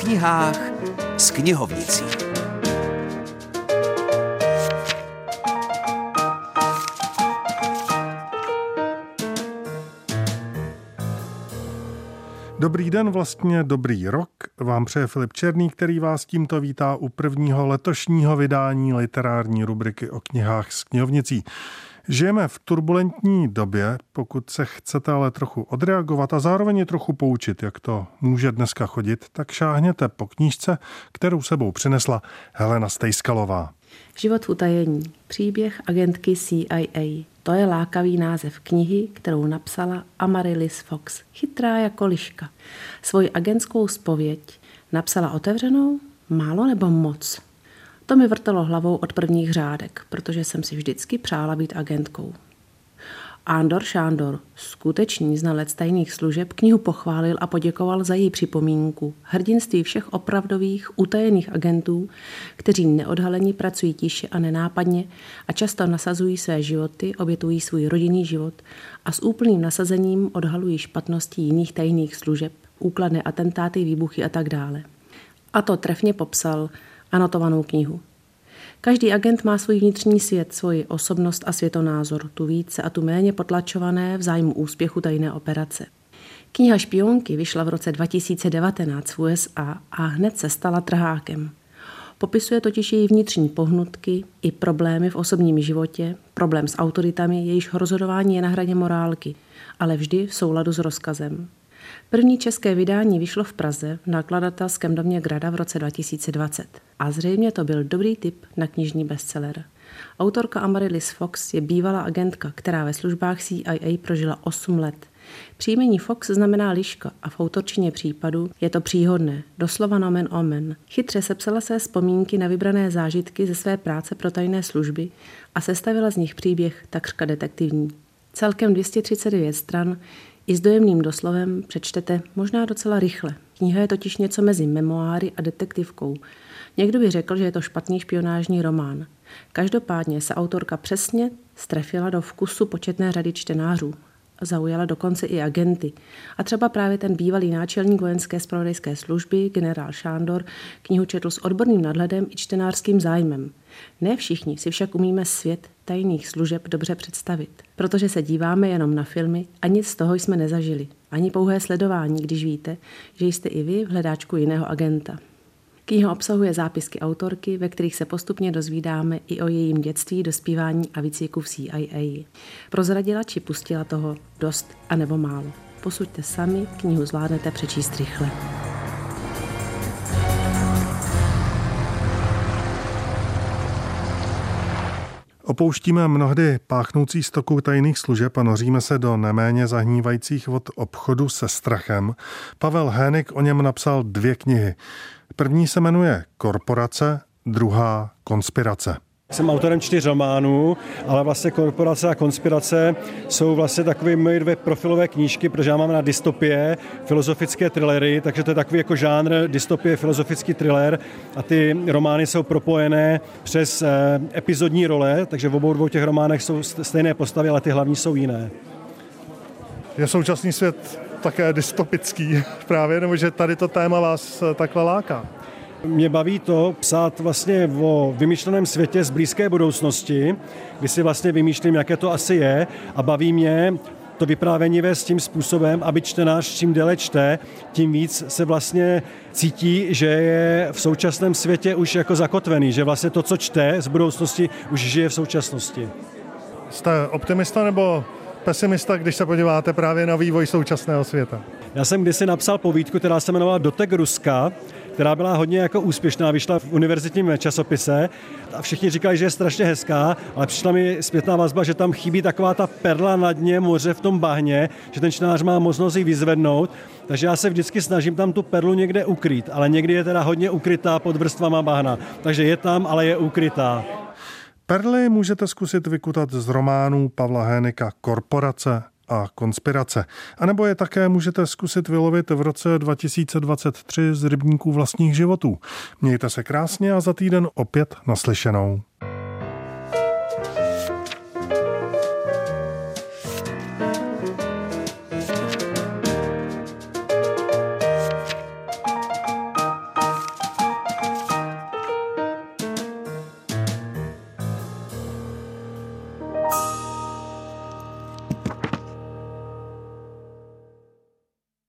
knihách s knihovnicí. Dobrý den, vlastně dobrý rok. Vám přeje Filip Černý, který vás tímto vítá u prvního letošního vydání literární rubriky o knihách s knihovnicí. Žijeme v turbulentní době, pokud se chcete ale trochu odreagovat a zároveň trochu poučit, jak to může dneska chodit, tak šáhněte po knížce, kterou sebou přinesla Helena Stejskalová. Život v utajení. Příběh agentky CIA. To je lákavý název knihy, kterou napsala Amaryllis Fox, chytrá jako liška. Svoji agentskou spověď napsala otevřenou, málo nebo moc. To mi vrtalo hlavou od prvních řádek, protože jsem si vždycky přála být agentkou. Andor Šándor, skutečný znalec tajných služeb, knihu pochválil a poděkoval za její připomínku. Hrdinství všech opravdových, utajených agentů, kteří neodhalení pracují tiše a nenápadně a často nasazují své životy, obětují svůj rodinný život a s úplným nasazením odhalují špatnosti jiných tajných služeb, úkladné atentáty, výbuchy a tak dále. A to trefně popsal anotovanou knihu. Každý agent má svůj vnitřní svět, svoji osobnost a světonázor, tu více a tu méně potlačované v zájmu úspěchu tajné operace. Kniha Špionky vyšla v roce 2019 v USA a hned se stala trhákem. Popisuje totiž její vnitřní pohnutky i problémy v osobním životě, problém s autoritami, jejíž rozhodování je na hraně morálky, ale vždy v souladu s rozkazem. První české vydání vyšlo v Praze v nakladatelském domě Grada v roce 2020. A zřejmě to byl dobrý tip na knižní bestseller. Autorka Amaryllis Fox je bývalá agentka, která ve službách CIA prožila 8 let. Příjmení Fox znamená liška a v autorčině případu je to příhodné, doslova nomen omen. Chytře sepsala své vzpomínky na vybrané zážitky ze své práce pro tajné služby a sestavila z nich příběh takřka detektivní. Celkem 239 stran i s dojemným doslovem přečtete možná docela rychle. Kniha je totiž něco mezi memoáry a detektivkou. Někdo by řekl, že je to špatný špionážní román. Každopádně se autorka přesně strefila do vkusu početné řady čtenářů. Zaujala dokonce i agenty. A třeba právě ten bývalý náčelník vojenské spravodajské služby, generál Šándor, knihu četl s odborným nadhledem i čtenářským zájmem. Ne všichni si však umíme svět tajných služeb dobře představit, protože se díváme jenom na filmy a nic z toho jsme nezažili. Ani pouhé sledování, když víte, že jste i vy v hledáčku jiného agenta. Kniha obsahuje zápisky autorky, ve kterých se postupně dozvídáme i o jejím dětství, dospívání a výcviku v CIA. Prozradila či pustila toho dost a nebo málo. Posuďte sami, knihu zvládnete přečíst rychle. Opouštíme mnohdy páchnoucí stoku tajných služeb a noříme se do neméně zahnívajících od obchodu se strachem. Pavel Hénik o něm napsal dvě knihy. První se jmenuje Korporace, druhá Konspirace. Jsem autorem čtyř románů, ale vlastně korporace a konspirace jsou vlastně takové moje dvě profilové knížky, protože já mám na dystopie, filozofické thrillery, takže to je takový jako žánr dystopie, filozofický thriller a ty romány jsou propojené přes eh, epizodní role, takže v obou dvou těch románech jsou stejné postavy, ale ty hlavní jsou jiné. Je současný svět také dystopický právě, nebo že tady to téma vás eh, takhle láká? Mě baví to psát vlastně o vymýšleném světě z blízké budoucnosti, kdy si vlastně vymýšlím, jaké to asi je a baví mě to vyprávění vést tím způsobem, aby čtenář čím déle čte, tím víc se vlastně cítí, že je v současném světě už jako zakotvený, že vlastně to, co čte z budoucnosti, už žije v současnosti. Jste optimista nebo pesimista, když se podíváte právě na vývoj současného světa? Já jsem kdysi napsal povídku, která se jmenovala Dotek Ruska, která byla hodně jako úspěšná, vyšla v univerzitním časopise a všichni říkali, že je strašně hezká, ale přišla mi zpětná vazba, že tam chybí taková ta perla na dně moře v tom bahně, že ten čtenář má možnost ji vyzvednout, takže já se vždycky snažím tam tu perlu někde ukrýt, ale někdy je teda hodně ukrytá pod vrstvama bahna, takže je tam, ale je ukrytá. Perly můžete zkusit vykutat z románů Pavla Hénika Korporace a konspirace. A nebo je také můžete zkusit vylovit v roce 2023 z rybníků vlastních životů. Mějte se krásně a za týden opět naslyšenou.